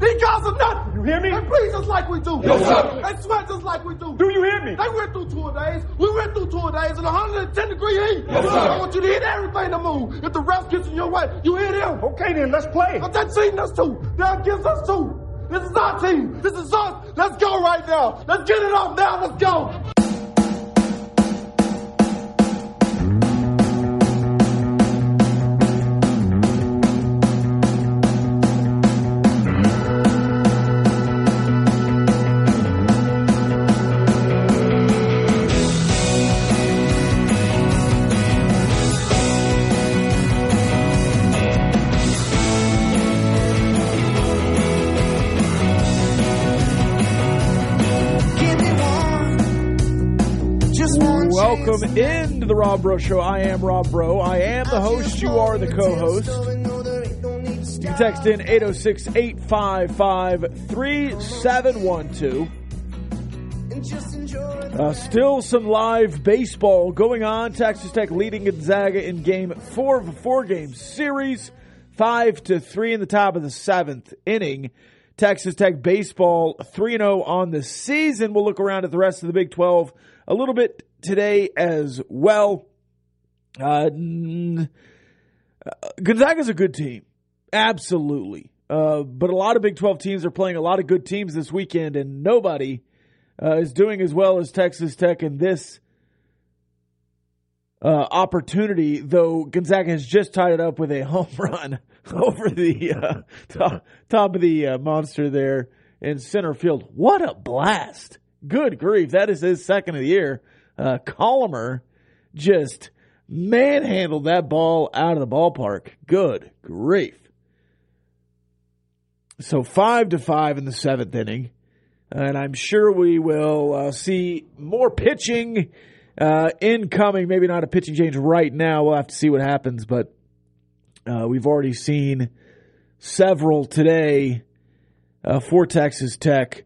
Guys are nothing. You hear me? They breathe just like we do. Yes, sir. They sweat just like we do. Do you hear me? They went through two days. We went through two days in 110 degree heat. Yes, sir. I want you to hit everything to move. If the ref gets in your way, you hit him. Okay, then let's play. But that team us two. They're against us too. This is our team. This is us. Let's go right now. Let's get it off now. Let's go. Welcome into the Rob Breaux Show. I am Rob Breaux. I am the host. You are the co-host. You can text in 806-855-3712. Uh, still some live baseball going on. Texas Tech leading Gonzaga in game four of a four-game series. Five to three in the top of the seventh inning. Texas Tech baseball 3-0 on the season. We'll look around at the rest of the Big 12 a little bit today as well. Uh, Gonzaga's a good team. Absolutely. Uh, but a lot of Big 12 teams are playing a lot of good teams this weekend, and nobody uh, is doing as well as Texas Tech in this uh, opportunity, though Gonzaga has just tied it up with a home run over the uh, top, top, of the uh, monster there in center field. What a blast! Good grief. That is his second of the year. Uh, Collamer just manhandled that ball out of the ballpark. Good grief. So five to five in the seventh inning. And I'm sure we will uh, see more pitching uh, incoming. Maybe not a pitching change right now. We'll have to see what happens. But uh, we've already seen several today uh, for Texas Tech.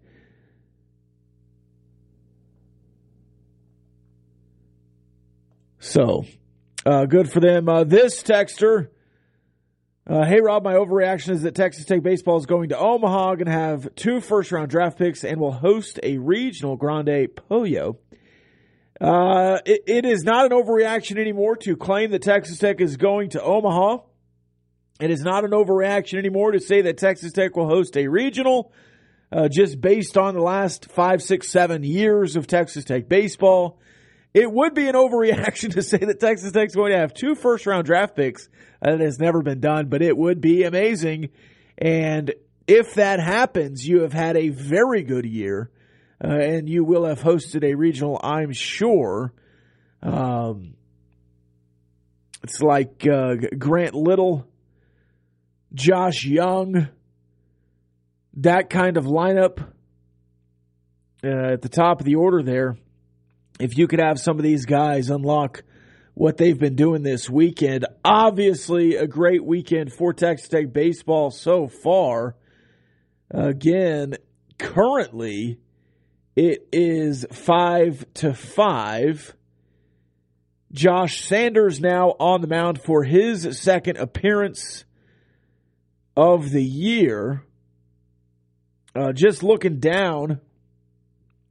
So, uh, good for them. Uh, this texter, uh, hey Rob, my overreaction is that Texas Tech baseball is going to Omaha, to have two first round draft picks, and will host a regional Grande Pollo. Uh, it, it is not an overreaction anymore to claim that Texas Tech is going to Omaha. It is not an overreaction anymore to say that Texas Tech will host a regional, uh, just based on the last five, six, seven years of Texas Tech baseball. It would be an overreaction to say that Texas Tech's going to have two first round draft picks. That has never been done, but it would be amazing. And if that happens, you have had a very good year, uh, and you will have hosted a regional, I'm sure. Um, it's like uh, Grant Little, Josh Jung, that kind of lineup uh, at the top of the order there if you could have some of these guys unlock what they've been doing this weekend. Obviously, a great weekend for Texas Tech baseball so far. Again, currently it is five to five. Josh Sanders now on the mound for his second appearance of the year. Uh, just looking down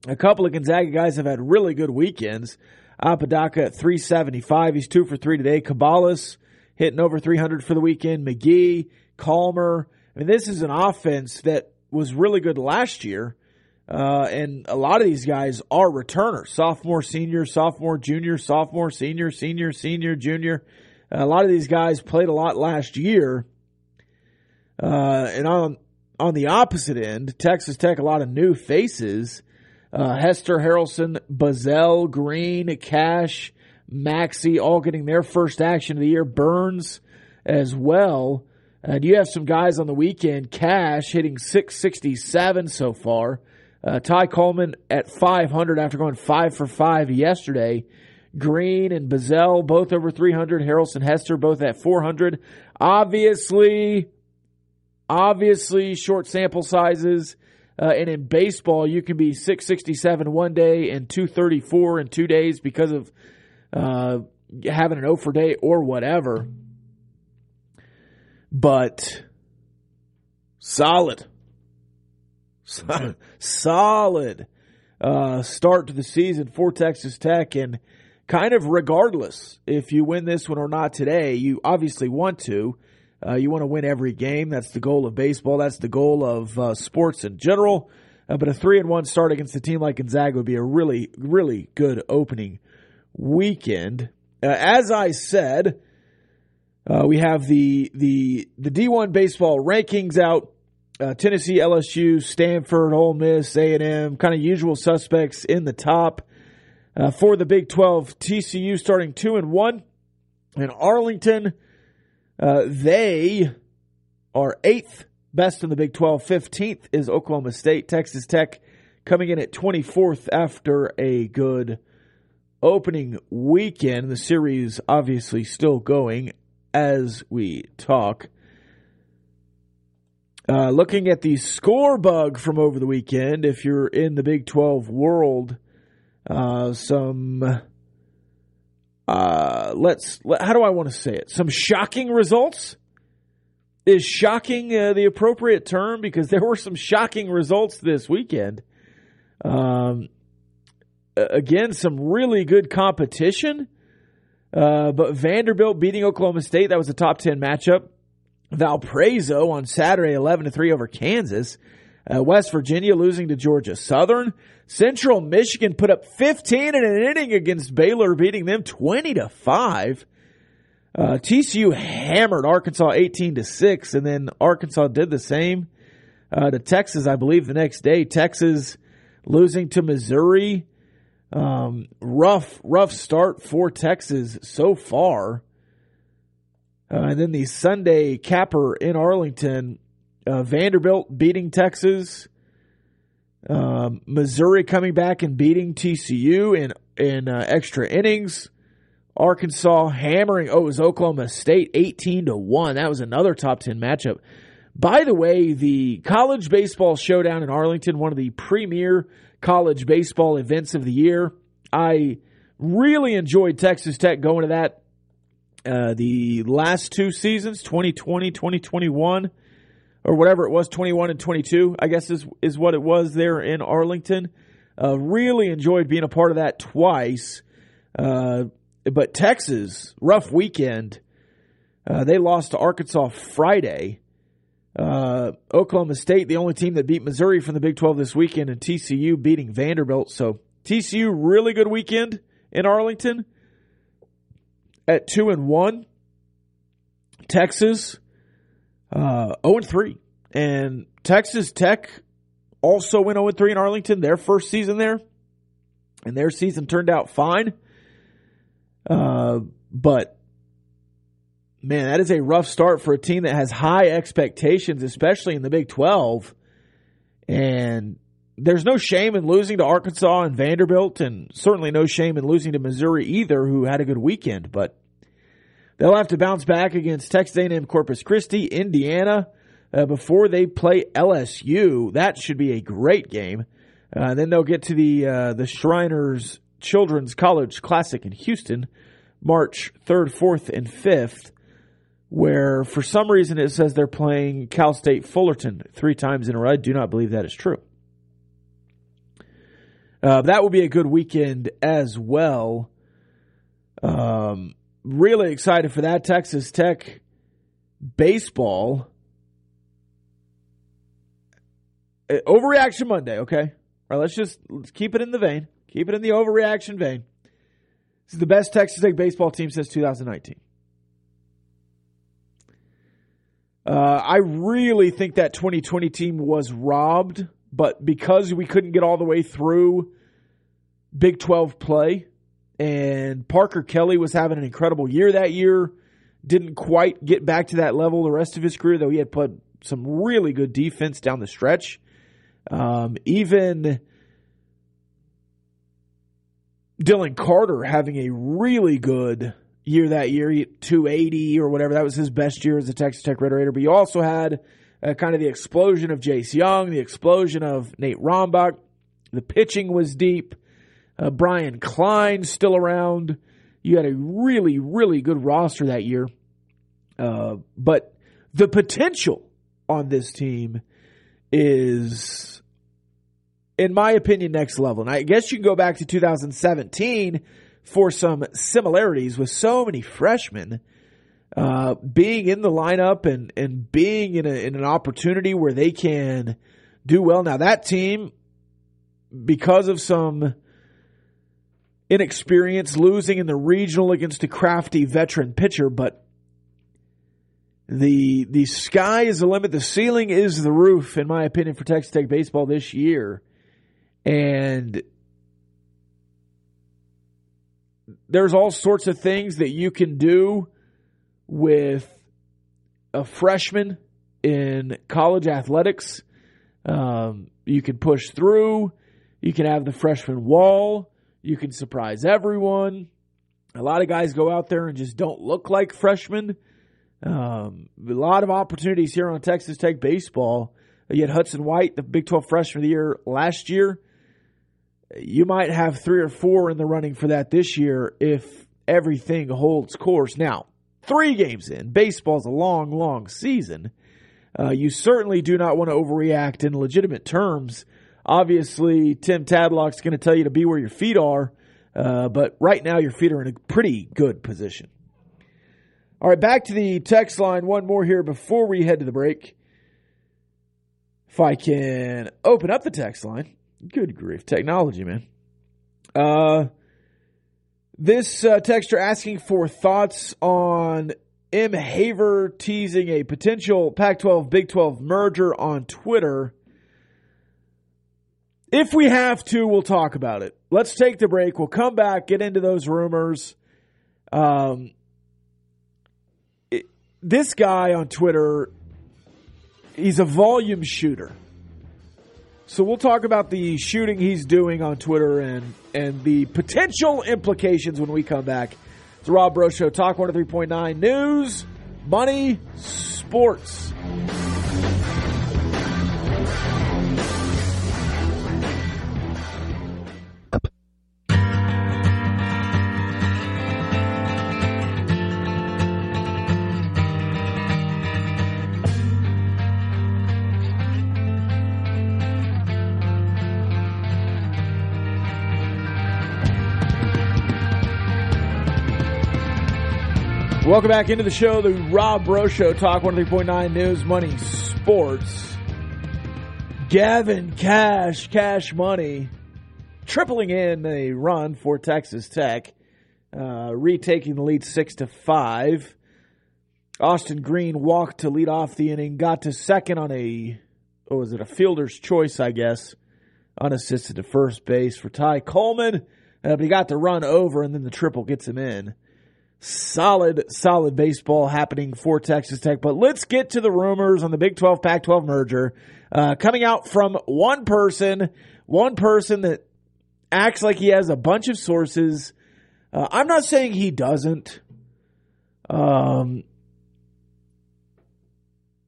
a couple of Gonzaga guys have had really good weekends. Apodaca at 375. He's two for three today. Cabalas hitting over 300 for the weekend. McGee, Calmer. I mean, this is an offense that was really good last year. Uh, and a lot of these guys are returners sophomore, senior, sophomore, junior, sophomore, senior, senior, senior, junior. Uh, a lot of these guys played a lot last year. Uh, and on on the opposite end, Texas Tech, a lot of new faces uh, Hester Harrelson, Bazzell, Green, Kash, Maxi, all getting their first action of the year. Burns as well. And you have some guys on the weekend. Kash hitting 667 so far. Uh, Ty Coleman at 500 after going five for five yesterday. Green and Bazzell, both over 300. Harrelson Hester, both at 400. Obviously, obviously, short sample sizes. Uh, and in baseball, you can be 667 one day and 234 in two days because of uh, having an 0 for day or whatever. But solid. solid uh, start to the season for Texas Tech. And kind of regardless if you win this one or not today, you obviously want to. Uh, you want to win every game. That's the goal of baseball. That's the goal of uh, sports in general. Uh, but a three and one start against a team like Gonzaga would be a really, really good opening weekend. Uh, as I said, uh, we have the the the D1 baseball rankings out. Uh, Tennessee, LSU, Stanford, Ole Miss, A and M, kind of usual suspects in the top. for the Big 12, TCU starting two and one, and Arlington uh, they are eighth best in the Big 12. 15th is Oklahoma State. Texas Tech coming in at 24th after a good opening weekend. The series obviously still going as we talk. Uh, looking at the score bug from over the weekend, if you're in the Big 12 world, uh, some uh, let's, how do I want to say it? Some shocking results? Is shocking uh, the appropriate term? Because there were some shocking results this weekend. Um, again, some really good competition. Uh, but Vanderbilt beating Oklahoma State, that was a top 10 matchup. Valparaiso on Saturday, 11 to 3 over Kansas. Uh, West Virginia losing to Georgia Southern. Central Michigan put up 15 in an inning against Baylor, beating them 20 to 5. Uh, TCU hammered Arkansas 18 to 6, and then Arkansas did the same uh, to Texas, I believe, the next day. Texas losing to Missouri. Um, rough, rough start for Texas so far. Uh, and then the Sunday capper in Arlington uh, Vanderbilt beating Texas. Um, Missouri coming back and beating TCU in in uh, extra innings. Arkansas hammering oh it was Oklahoma State eighteen to one. That was another top ten matchup. By the way, the college baseball showdown in Arlington, one of the premier college baseball events of the year. I really enjoyed Texas Tech going to that uh, the last two seasons, 2020, 2021 or whatever it was, 21 and 22, I guess is, is what it was there in Arlington. Uh, really enjoyed being a part of that twice. Uh, but Texas, rough weekend. Uh, they lost to Arkansas Friday. Uh, Oklahoma State, the only team that beat Missouri from the Big 12 this weekend, and TCU beating Vanderbilt. So TCU, really good weekend in Arlington at 2 and 1. Texas, uh, 0 3. And Texas Tech also went 0 3 in Arlington, their first season there. And their season turned out fine. Uh, but man, that is a rough start for a team that has high expectations, especially in the Big 12. And there's no shame in losing to Arkansas and Vanderbilt, and certainly no shame in losing to Missouri either, who had a good weekend. But They'll have to bounce back against Texas A&M Corpus Christi, Indiana, uh, before they play LSU. That should be a great game. Uh, then they'll get to the uh, the Shriners Children's College Classic in Houston, March third, fourth, and fifth. Where for some reason it says they're playing Cal State Fullerton three times in a row. I do not believe that is true. Uh, that will be a good weekend as well. Um, really excited for that. Texas Tech baseball. Uh, overreaction Monday, okay? All right, let's just let's keep it in the vein. Keep it in the overreaction vein. This is the best Texas Tech baseball team since 2019. Uh, I really think that 2020 team was robbed, but because we couldn't get all the way through Big 12 play, and Parker Kelly was having an incredible year that year. Didn't quite get back to that level the rest of his career, though he had played some really good defense down the stretch. Um, even Dylan Carter having a really good year that year, 280 or whatever. That was his best year as a Texas Tech Red Raider. But you also had uh, kind of the explosion of Jace Jung, the explosion of Nate Rombach. The pitching was deep. Uh, Brian Klein still around. You had a really, really good roster that year. Uh, but the potential on this team is, in my opinion, next level. And I guess you can go back to 2017 for some similarities with so many freshmen uh, being in the lineup and, and being in, a, in an opportunity where they can do well. Now, that team, because of some inexperience, losing in the regional against a crafty veteran pitcher, but the the sky is the limit. The ceiling is the roof, in my opinion, for Texas Tech baseball this year. And there's all sorts of things that you can do with a freshman in college athletics. Um, you can push through. You can have the freshman wall. You can surprise everyone. A lot of guys go out there and just don't look like freshmen. Um, a lot of opportunities here on Texas Tech baseball. You had Hudson White, the Big 12 freshman of the year last year. You might have three or four in the running for that this year if everything holds course. Now, three games in, baseball's a long, long season. Uh, you certainly do not want to overreact in legitimate terms. Obviously, Tim Tadlock's going to tell you to be where your feet are, uh, but right now your feet are in a pretty good position. All right, back to the text line. One more here before we head to the break. If I can open up the text line. Good grief. Technology, man. Uh, this uh, texter asking for thoughts on M. Haver teasing a potential Pac 12 Big 12 merger on Twitter. If we have to, we'll talk about it. Let's take the break. We'll come back, get into those rumors. Um, it, this guy on Twitter, he's a volume shooter. So we'll talk about the shooting he's doing on Twitter and and the potential implications when we come back. It's Rob Breaux Show, Talk 103.9 News, Money, Sports. Welcome back into the show, the Rob Breaux Show, Talk 103.9 News, Money, Sports. Gavin Kash, Cash Money, tripling in a run for Texas Tech, uh, retaking the lead 6 to 5. Austin Green walked to lead off the inning, got to second on a, what was it, a fielder's choice, I guess, unassisted to first base for Ty Coleman, uh, but he got the run over, and then the triple gets him in solid, solid baseball happening for Texas Tech. But let's get to the rumors on the Big 12 Pac 12 merger. Uh, coming out from one person, one person that acts like he has a bunch of sources. Uh, I'm not saying he doesn't. Um,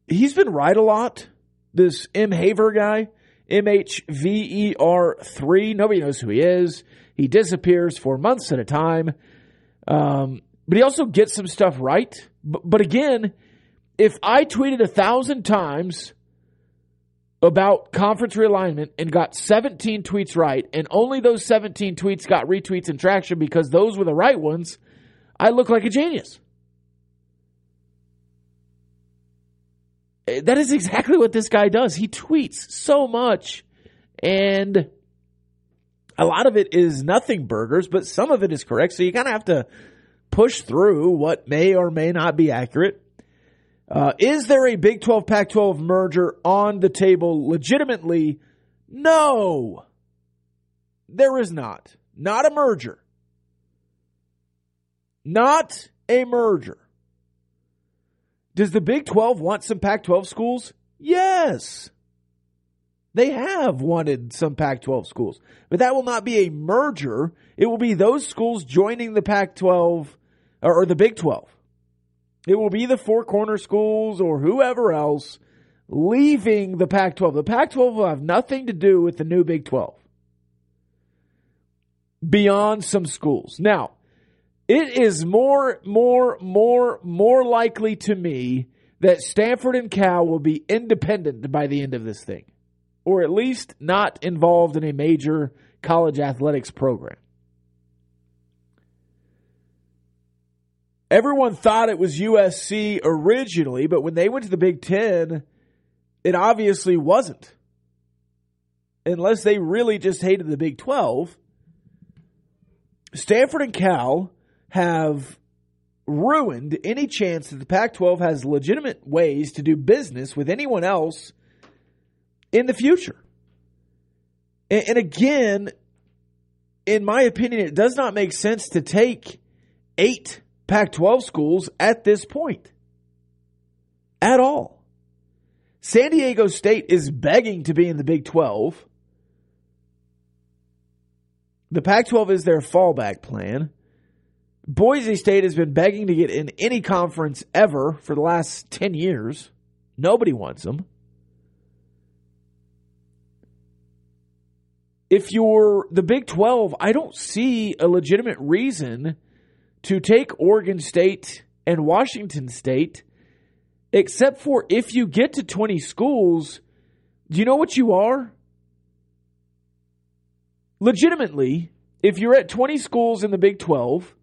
he's been right a lot. This M. Haver guy, M H V E R 3, nobody knows who he is. He disappears for months at a time. Um, but he also gets some stuff right. But, but again, if I tweeted a thousand times about conference realignment and got 17 tweets right, and only those 17 tweets got retweets and traction because those were the right ones, I look like a genius. That is exactly what this guy does. He tweets so much, and a lot of it is nothing burgers, but some of it is correct. So you kind of have to push through what may or may not be accurate. Uh, is there a Big 12 Pac 12 merger on the table legitimately? No, there is not. Not a merger. Not a merger. Does the Big 12 want some Pac 12 schools? Yes. They have wanted some Pac 12 schools, but that will not be a merger. It will be those schools joining the Pac 12 or, the Big 12. It will be the four corner schools or whoever else leaving the Pac 12. The Pac 12 will have nothing to do with the new Big 12 beyond some schools. Now, it is more, more, more, more likely to me that Stanford and Cal will be independent by the end of this thing, or at least not involved in a major college athletics program. Everyone thought it was USC originally, but when they went to the Big Ten, it obviously wasn't. Unless they really just hated the Big 12. Stanford and Cal have ruined any chance that the Pac 12 has legitimate ways to do business with anyone else in the future. And, and again, in my opinion, it does not make sense to take eight Pac 12 schools at this point. At all. San Diego State is begging to be in the Big 12. The Pac 12 is their fallback plan. Boise State has been begging to get in any conference ever for the last 10 years. Nobody wants them. If you're the Big 12, I don't see a legitimate reason to take Oregon State and Washington State, except for if you get to 20 schools, do you know what you are? Legitimately, if you're at 20 schools in the Big 12,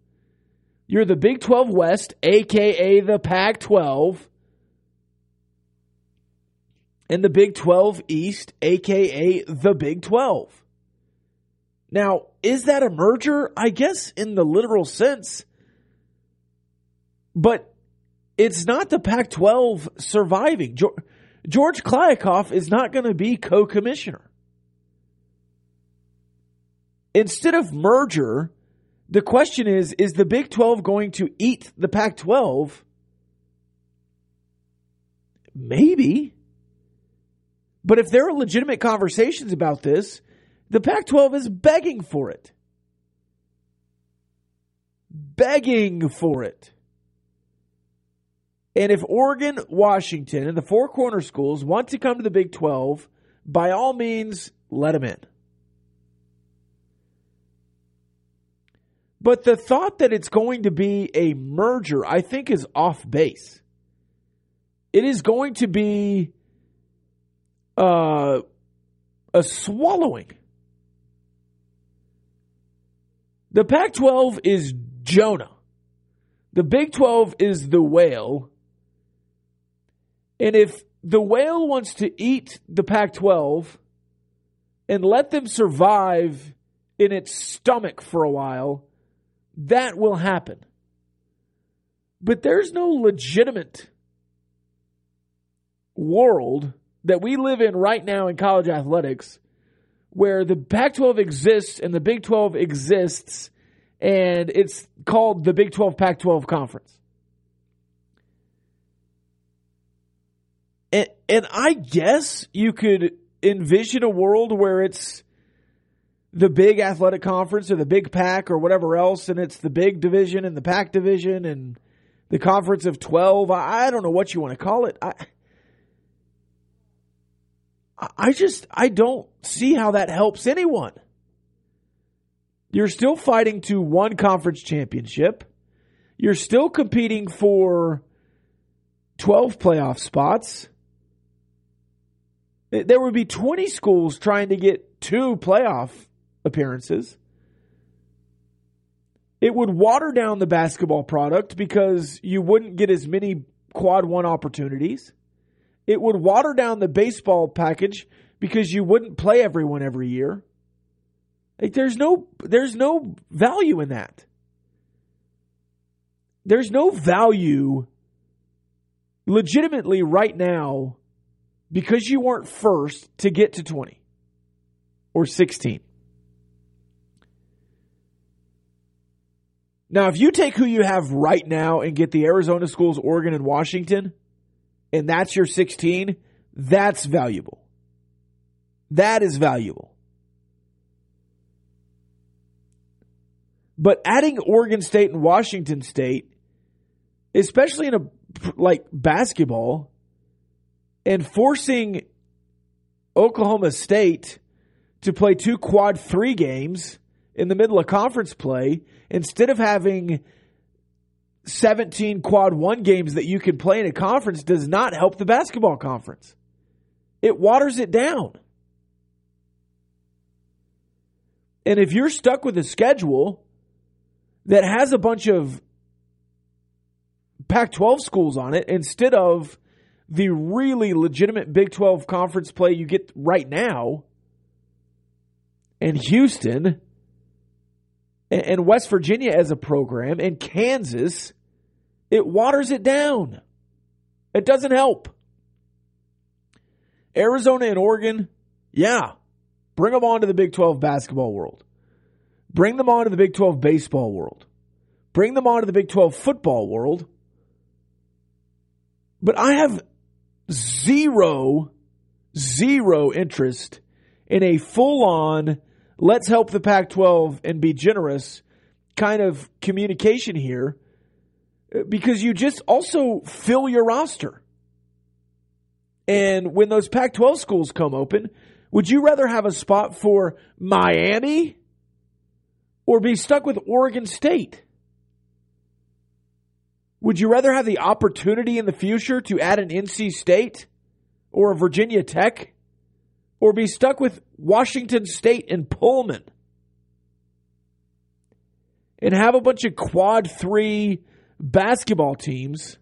you're the Big 12 West, aka the Pac 12, and the Big 12 East, aka the Big 12. Now, is that a merger? I guess in the literal sense. But it's not the Pac 12 surviving. George Kliavkoff is not going to be co commissioner. Instead of merger, the question is is the Big 12 going to eat the Pac 12? Maybe. But if there are legitimate conversations about this, the Pac 12 is begging for it. Begging for it. And if Oregon, Washington, and the four corner schools want to come to the Big 12, by all means, let them in. But the thought that it's going to be a merger, I think, is off base. It is going to be uh, a swallowing. The Pac 12 is Jonah. The Big 12 is the whale. And if the whale wants to eat the Pac 12 and let them survive in its stomach for a while, that will happen. But there's no legitimate world that we live in right now in college athletics where the Pac 12 exists and the Big 12 exists and it's called the Big 12 Pac 12 Conference. And, and I guess you could envision a world where it's the big athletic conference or the big pack or whatever else, and it's the big division and the pack division and the conference of 12. I don't know what you want to call it. I, I just, I don't see how that helps anyone. You're still fighting to one conference championship. You're still competing for 12 playoff spots. There would be 20 schools trying to get two playoff appearances. It would water down the basketball product because you wouldn't get as many quad one opportunities. It would water down the baseball package because you wouldn't play everyone every year. Like there's no there's no value in that. There's no value legitimately right now because you weren't first to get to 20 or 16. Now, if you take who you have right now and get the Arizona schools, Oregon, and Washington, and that's your 16, that's valuable. That is valuable. But adding Oregon State and Washington State, especially in a like basketball, and forcing Oklahoma State to play two quad three games in the middle of conference play instead of having 17 quad one games that you can play in a conference does not help the basketball conference. It waters it down. And if you're stuck with a schedule that has a bunch of Pac 12 schools on it instead of the really legitimate Big 12 conference play you get right now, and Houston, and West Virginia as a program, and Kansas, it waters it down. It doesn't help. Arizona and Oregon, yeah, bring them on to the Big 12 basketball world. Bring them on to the Big 12 baseball world. Bring them on to the Big 12 football world. But I have zero, zero interest in a full on, let's help the Pac 12 and be generous kind of communication here because you just also fill your roster. And when those Pac 12 schools come open, would you rather have a spot for Miami or be stuck with Oregon State? Would you rather have the opportunity in the future to add an NC State or a Virginia Tech or be stuck with Washington State and Pullman and have a bunch of quad three basketball teams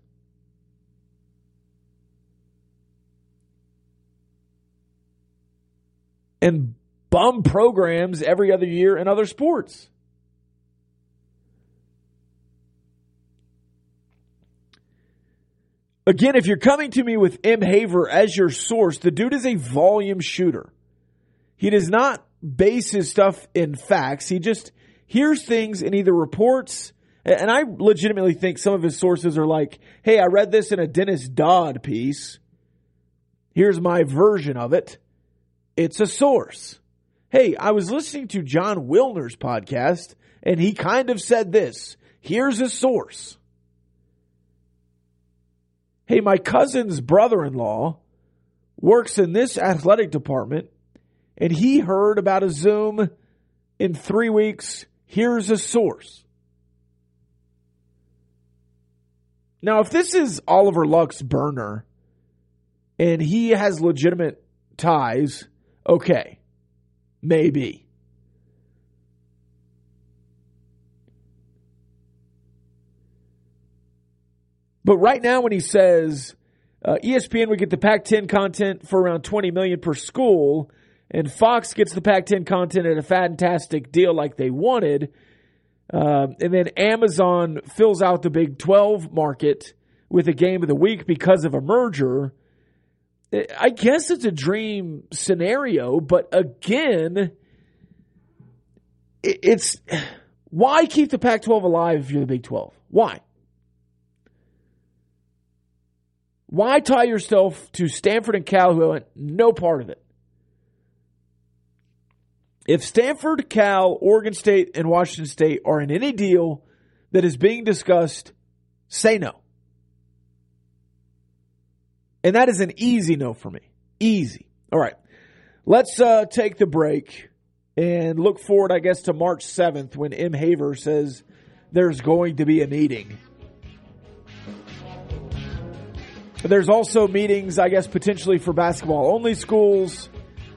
and bum programs every other year in other sports? Again, if you're coming to me with M. Haver as your source, the dude is a volume shooter. He does not base his stuff in facts. He just hears things and either reports, and I legitimately think some of his sources are like, hey, I read this in a Dennis Dodd piece. Here's my version of it. It's a source. Hey, I was listening to Jon Wilner's podcast, and he kind of said this. Here's a source. Hey, my cousin's brother in law works in this athletic department, and he heard about a Zoom in three weeks. Here's a source. Now, if this is Oliver Luck's burner and he has legitimate ties, okay, maybe. But right now, when he says uh, ESPN would get the Pac-10 content for around 20 million per school, and Fox gets the Pac-10 content at a fantastic deal like they wanted, uh, and then Amazon fills out the Big 12 market with a game of the week because of a merger. I guess it's a dream scenario, but again, it's why keep the Pac 12 alive if you're the Big 12? Why? Why tie yourself to Stanford and Cal who want no part of it? If Stanford, Cal, Oregon State, and Washington State are in any deal that is being discussed, say no. And that is an easy no for me. Easy. All right. Let's uh, take the break and look forward, I guess, to March 7th when M. Haver says there's going to be a meeting. There's also meetings, I guess, potentially for basketball only schools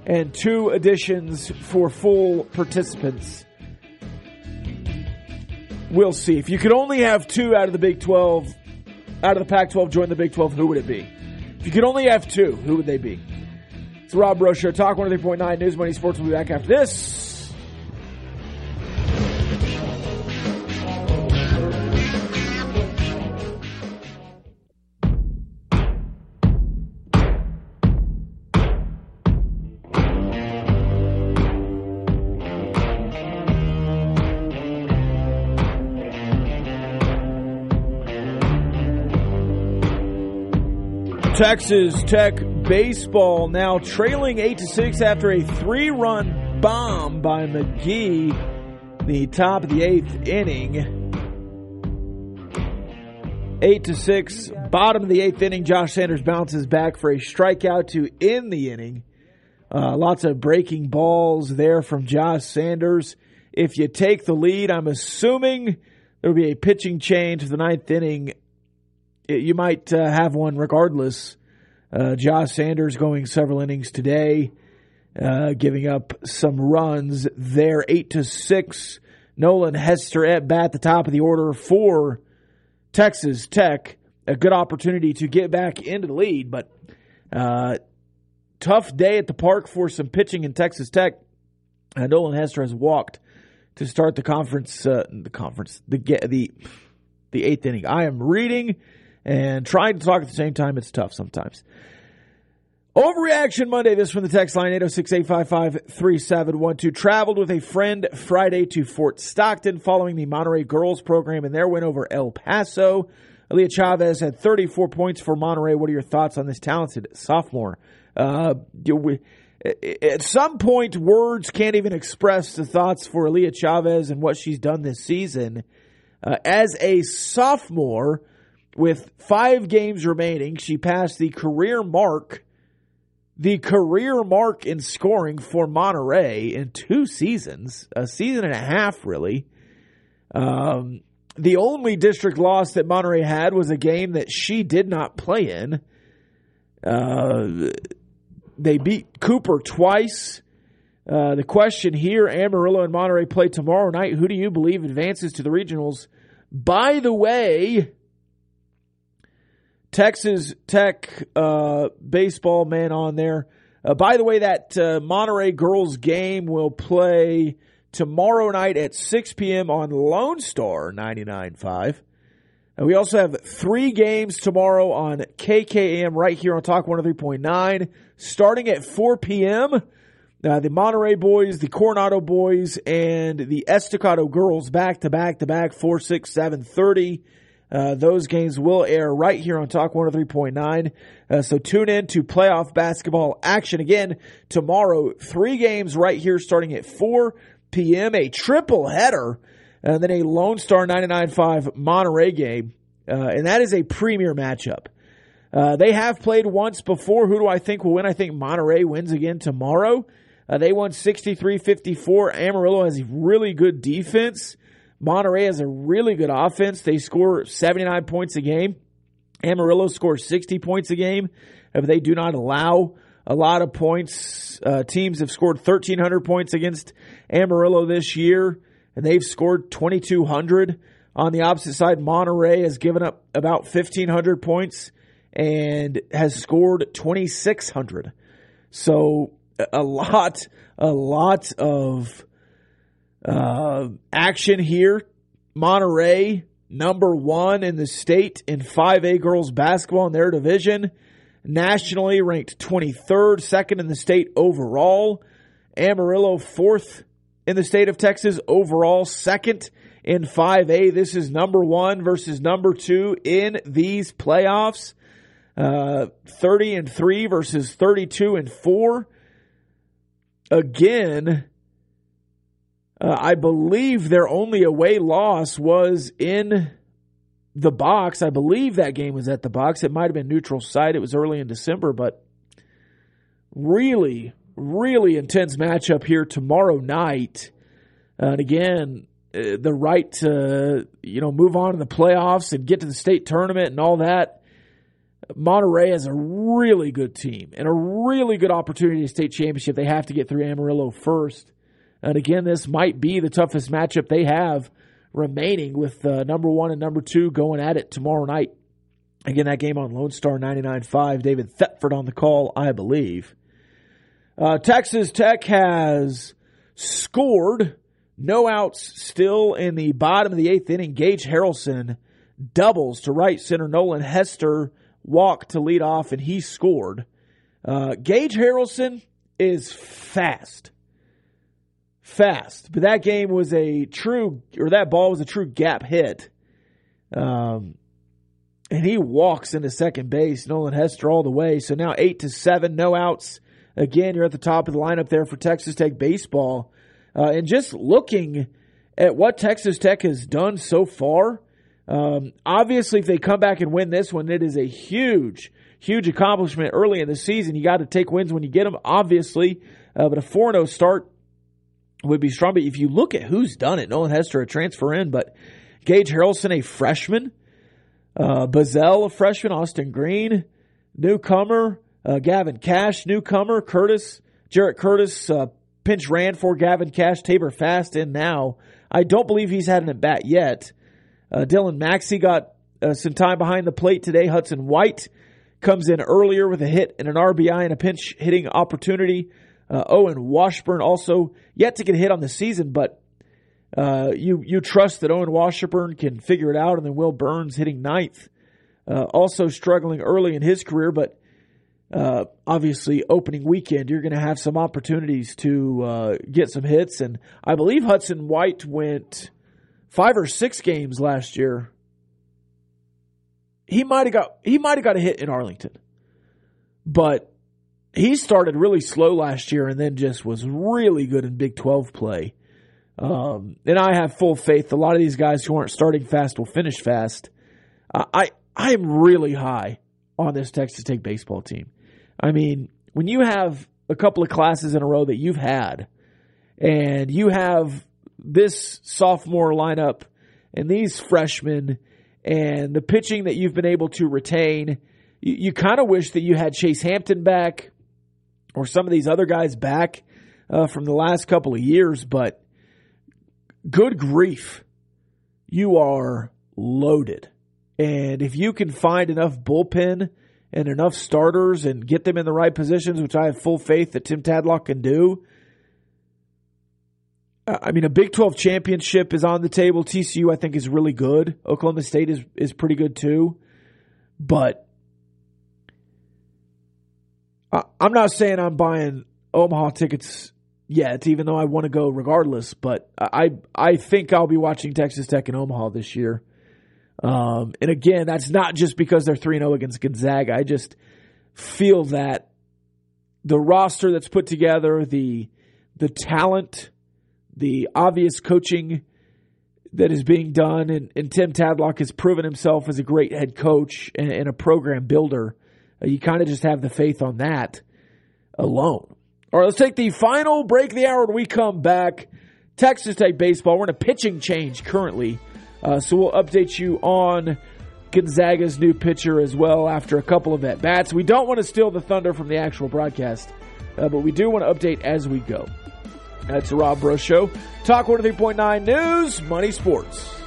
and two additions for full participants. We'll see. If you could only have two out of the Big 12, out of the Pac 12 join the Big 12, who would it be? If you could only have two, who would they be? It's Rob Show. Talk 103.9 News Money Sports. We'll be back after this. Texas Tech baseball now trailing 8 to 6 after a three run bomb by McGee, the top of the eighth inning. 8 to 6, bottom of the eighth inning. Josh Sanders bounces back for a strikeout to end the inning. Uh, lots of breaking balls there from Josh Sanders. If you take the lead, I'm assuming there will be a pitching change for the ninth inning. You might uh, have one regardless. Uh, Josh Sanders going several innings today, uh, giving up some runs there, eight to six. Nolan Hester at bat, the top of the order for Texas Tech. A good opportunity to get back into the lead, but uh, tough day at the park for some pitching in Texas Tech. Uh, Nolan Hester has walked to start the conference, uh, the conference, the the the eighth inning. I am reading and trying to talk at the same time. It's tough sometimes. Overreaction Monday. This from the text line 806 855 3712. Traveled with a friend Friday to Fort Stockton following the Monterey girls program and their win over El Paso. Aaliyah Chavez had 34 points for Monterey. What are your thoughts on this talented sophomore? Uh, at some point, words can't even express the thoughts for Aaliyah Chavez and what she's done this season. Uh, as a sophomore, with five games remaining, she passed the career mark, the career mark in scoring for Monterey in two seasons, a season and a half, really. Um, the only district loss that Monterey had was a game that she did not play in. Uh, they beat Cooper twice. Uh, the question here Amarillo and Monterey play tomorrow night. Who do you believe advances to the regionals? By the way, Texas Tech uh, baseball man on there. Uh, by the way, that uh, Monterey girls game will play tomorrow night at 6 p.m. on Lone Star 99.5. And we also have three games tomorrow on KKAM right here on Talk 103.9, starting at 4 p.m. Uh, the Monterey boys, the Coronado boys, and the Estacado girls back to back to back, 4, 6, 7, 30. Uh, those games will air right here on Talk 103.9. Uh, so tune in to playoff basketball action again tomorrow. Three games right here starting at 4 p.m. A triple header and then a Lone Star 99.5 Monterey game. Uh, and that is a premier matchup. Uh, they have played once before. Who do I think will win? I think Monterey wins again tomorrow. Uh, they won 63 54. Amarillo has a really good defense. Monterey has a really good offense. They score 79 points a game. Amarillo scores 60 points a game. If they do not allow a lot of points, uh, teams have scored 1,300 points against Amarillo this year and they've scored 2,200. On the opposite side, Monterey has given up about 1,500 points and has scored 2,600. So a lot, a lot of uh, action here. Monterey, number one in the state in 5A girls basketball in their division. Nationally ranked 23rd, second in the state overall. Amarillo, fourth in the state of Texas overall, second in 5A. This is number one versus number two in these playoffs. Uh, 30 and 3 versus 32 and 4. Again, uh, I believe their only away loss was in the box. I believe that game was at the box. It might have been neutral site. It was early in December, but really, really intense matchup here tomorrow night. and again, uh, the right to you know move on in the playoffs and get to the state tournament and all that. Monterey has a really good team and a really good opportunity to state championship. They have to get through Amarillo first. And again, this might be the toughest matchup they have remaining with uh, number one and number two going at it tomorrow night. Again, that game on Lone Star 99.5. David Thetford on the call, I believe. Uh, Texas Tech has scored no outs still in the bottom of the eighth inning. Gage Harrelson doubles to right center. Nolan Hester walked to lead off, and he scored. Uh, Gage Harrelson is fast. Fast. But that game was a true, or that ball was a true gap hit. Um, and he walks into second base. Nolan Hester all the way. So now eight to seven, no outs. Again, you're at the top of the lineup there for Texas Tech baseball. Uh, and just looking at what Texas Tech has done so far, um, obviously, if they come back and win this one, it is a huge, huge accomplishment early in the season. You got to take wins when you get them, obviously. Uh, but a 4 0 start would be strong. But if you look at who's done it, Nolan Hester, a transfer in, but Gage Harrelson, a freshman, uh, Bazzell, a freshman, Austin Green, newcomer, uh, Gavin Kash, newcomer, Curtis, Jarrett Curtis, uh, pinch ran for Gavin Kash, Tabor Fast in now. I don't believe he's had an at bat yet. Uh, Dylan Maxcey got uh, some time behind the plate today. Hudson White comes in earlier with a hit and an RBI and a pinch hitting opportunity. Uh, Owen Washburn also yet to get hit on the season, but uh, you you trust that Owen Washburn can figure it out, and then Will Burns hitting ninth, uh, also struggling early in his career, but uh, obviously opening weekend you're going to have some opportunities to uh, get some hits, and I believe Hudson White went five or six games last year. He might have got he might have got a hit in Arlington, but he started really slow last year and then just was really good in Big Twelve play. Um, and I have full faith. A lot of these guys who aren't starting fast will finish fast. I I am really high on this Texas Tech baseball team. I mean, when you have a couple of classes in a row that you've had, and you have this sophomore lineup and these freshmen and the pitching that you've been able to retain, you, you kind of wish that you had Chase Hampton back or some of these other guys back uh, from the last couple of years, but good grief, you are loaded. And if you can find enough bullpen and enough starters and get them in the right positions, which I have full faith that Tim Tadlock can do, I mean, a Big 12 championship is on the table. TCU, I think, is really good. Oklahoma State is, is pretty good too. But I'm not saying I'm buying Omaha tickets yet, even though I want to go regardless. But I I think I'll be watching Texas Tech and Omaha this year. Um, and again, that's not just because they're 3 0 against Gonzaga. I just feel that the roster that's put together, the the talent, the obvious coaching that is being done, and, and Tim Tadlock has proven himself as a great head coach and, and a program builder. You kind of just have the faith on that alone. All right, let's take the final break of the hour when we come back. Texas Tech baseball. We're in a pitching change currently, uh, so we'll update you on Gonzaga's new pitcher as well after a couple of at bats. We don't want to steal the thunder from the actual broadcast, uh, but we do want to update as we go. That's the Rob Breaux Show. Talk 103.9 News, Money Sports.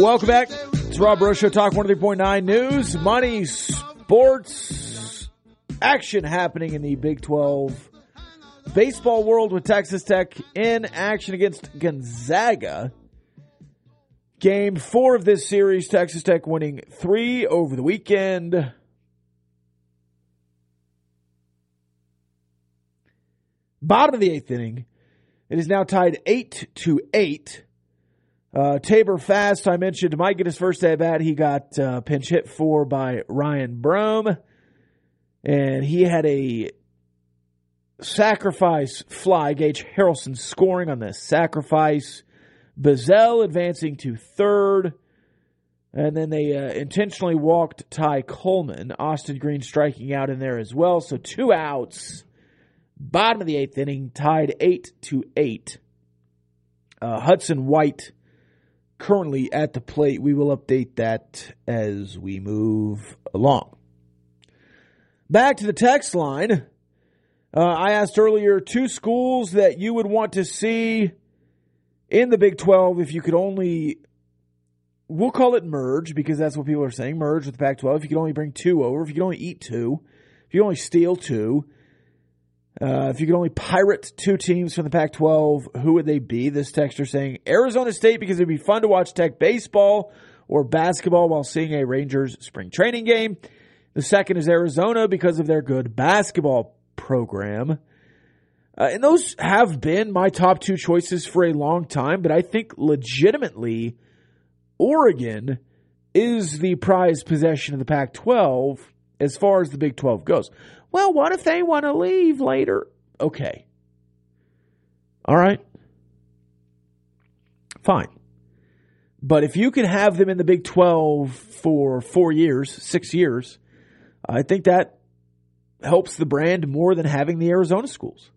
Welcome back. It's Rob Show, Talk 103.9 News, Money, Sports, action happening in the Big 12 baseball world with Texas Tech in action against Gonzaga. Game four of this series, Texas Tech winning three over the weekend. Bottom of the eighth inning. It is now tied eight to eight. Uh, Tabor Fast, I mentioned, might get his first at bat. He got uh, pinch hit for by Ryan Brome, and he had a sacrifice fly. Gage Harrelson scoring on the sacrifice. Bazzell advancing to third, and then they uh, intentionally walked Ty Coleman. Austin Green striking out in there as well. So two outs. Bottom of the eighth inning, tied eight to eight. Uh, Hudson White currently at the plate. We will update that as we move along. Back to the text line. Uh, I asked earlier two schools that you would want to see in the Big 12 if you could only, we'll call it merge because that's what people are saying, merge with the Pac 12. If you could only bring two over, if you could only eat two, if you could only steal two. Uh, if you could only pirate two teams from the Pac 12, who would they be? This texter saying Arizona State because it'd be fun to watch Tech baseball or basketball while seeing a Rangers spring training game. The second is Arizona because of their good basketball program. Uh, and those have been my top two choices for a long time, but I think legitimately Oregon is the prized possession of the Pac 12 as far as the Big 12 goes. Well, what if they want to leave later? Okay. All right. Fine. But if you can have them in the Big 12 for four years, six years, I think that helps the brand more than having the Arizona schools.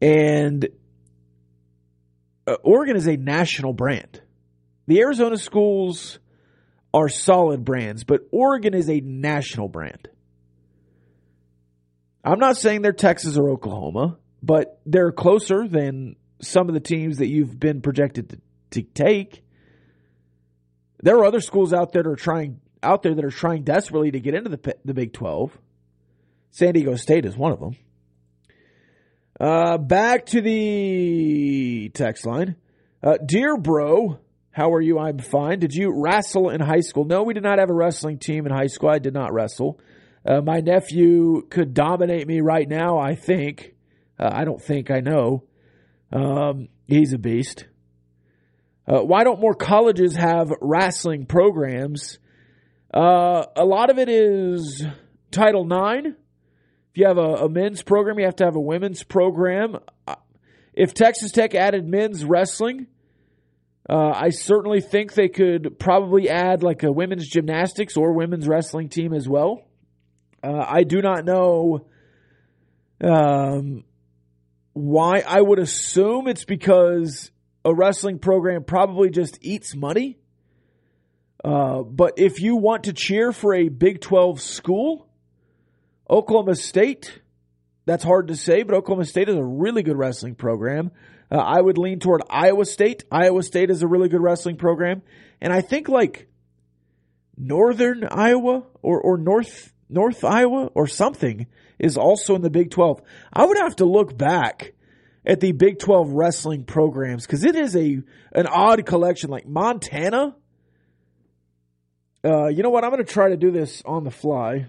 And uh, Oregon is a national brand. The Arizona schools are solid brands, but Oregon is a national brand. I'm not saying they're Texas or Oklahoma, but they're closer than some of the teams that you've been projected to, to take. There are other schools out there that are trying out there that are trying desperately to get into the the Big 12. San Diego State is one of them. Uh, back to the text line. Uh, dear bro, how are you? I'm fine. Did you wrestle in high school? No, we did not have a wrestling team in high school. I did not wrestle. Uh, my nephew could dominate me right now, I think. Uh, I don't think I know. Um, he's a beast. Uh, why don't more colleges have wrestling programs? Uh, a lot of it is Title IX. If you have a, a, men's program, you have to have a women's program. Uh, if Texas Tech added men's wrestling, uh, I certainly think they could probably add like a women's gymnastics or women's wrestling team as well. Uh, I do not know um, why. I would assume it's because a wrestling program probably just eats money. Uh, but if you want to cheer for a Big 12 school, Oklahoma State, that's hard to say, but Oklahoma State is a really good wrestling program. Uh, I would lean toward Iowa State. Iowa State is a really good wrestling program. And I think like Northern Iowa or, or North North Iowa or something is also in the Big 12. I would have to look back at the Big 12 wrestling programs because it is a an odd collection. Like Montana. Uh, you know what? I'm going to try to do this on the fly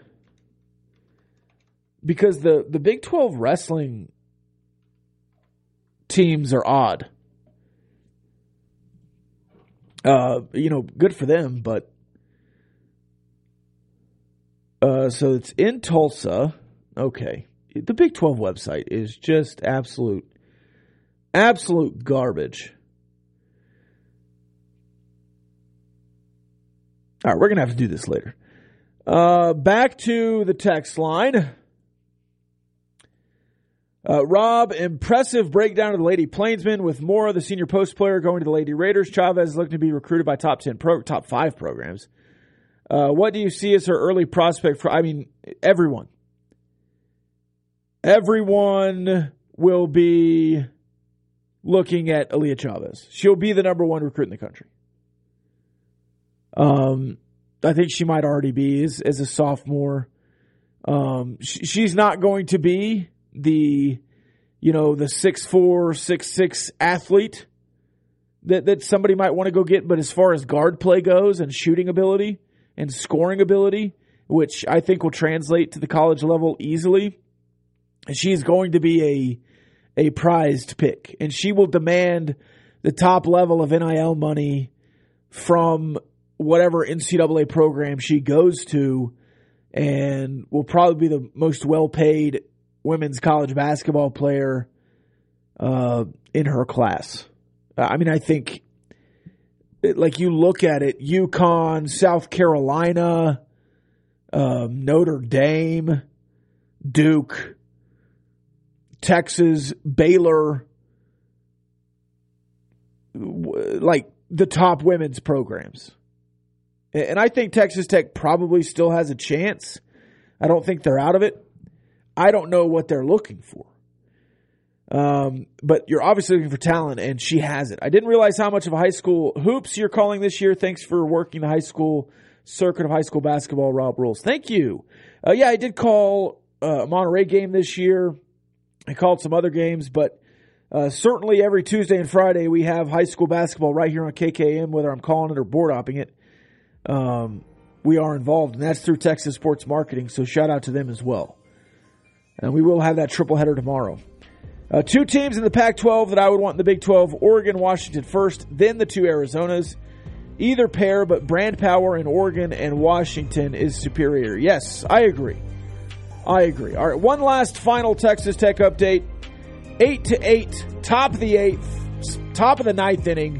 because the the Big 12 wrestling teams are odd. Uh, you know, good for them, but uh, so it's in Tulsa. Okay. The Big 12 website is just absolute, absolute garbage. All right, we're going to have to do this later. Uh, back to the text line. Uh, Rob, impressive breakdown of the Lady Plainsmen with more of the senior post player going to the Lady Raiders. Chavez is looking to be recruited by top 10 pro, top 5 programs. Uh, what do you see as her early prospect for? I mean, everyone. Everyone will be looking at Aaliyah Chavez. She'll be the number one recruit in the country. Um, I think she might already be as, as a sophomore. Um, sh- she's not going to be the, you know, the six four, six six athlete that that somebody might want to go get. But as far as guard play goes and shooting ability, and scoring ability, which I think will translate to the college level easily. And she's going to be a a prized pick, and she will demand the top level of NIL money from whatever NCAA program she goes to, and will probably be the most well paid women's college basketball player uh, in her class. I mean, I think like you look at it, UConn, South Carolina, um, Notre Dame, Duke, Texas, Baylor, like the top women's programs. And I think Texas Tech probably still has a chance. I don't think they're out of it. I don't know what they're looking for. Um, but you're obviously looking for talent, and she has it. I didn't realize how much of a high school hoops you're calling this year. Thanks for working the high school circuit of high school basketball, Rob Rules. Thank you. Uh, yeah, I did call uh, Monterey game this year. I called some other games, but uh, certainly every Tuesday and Friday we have high school basketball right here on KKAM, whether I'm calling it or board hopping it. Um, we are involved, and that's through Texas Sports Marketing. So shout out to them as well. And we will have that triple header tomorrow. Uh, two teams in the Pac 12 that I would want in the Big 12 Oregon, Washington first, then the two Arizonas. Either pair, but brand power in Oregon and Washington is superior. Yes, I agree. I agree. All right, one last final Texas Tech update. Eight to eight, top of the eighth, top of the ninth inning.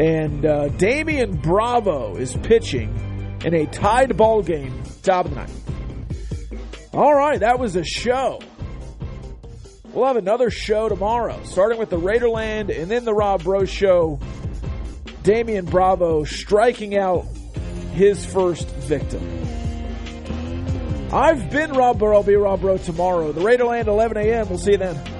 And uh, Damian Bravo is pitching in a tied ball game, top of the ninth. All right, that was a show. We'll have another show tomorrow, starting with the Raiderland and then the Rob Breaux show. Damian Bravo striking out his first victim. I've been Rob Breaux. I'll be Rob Breaux tomorrow. The Raiderland, 11 a.m. We'll see you then.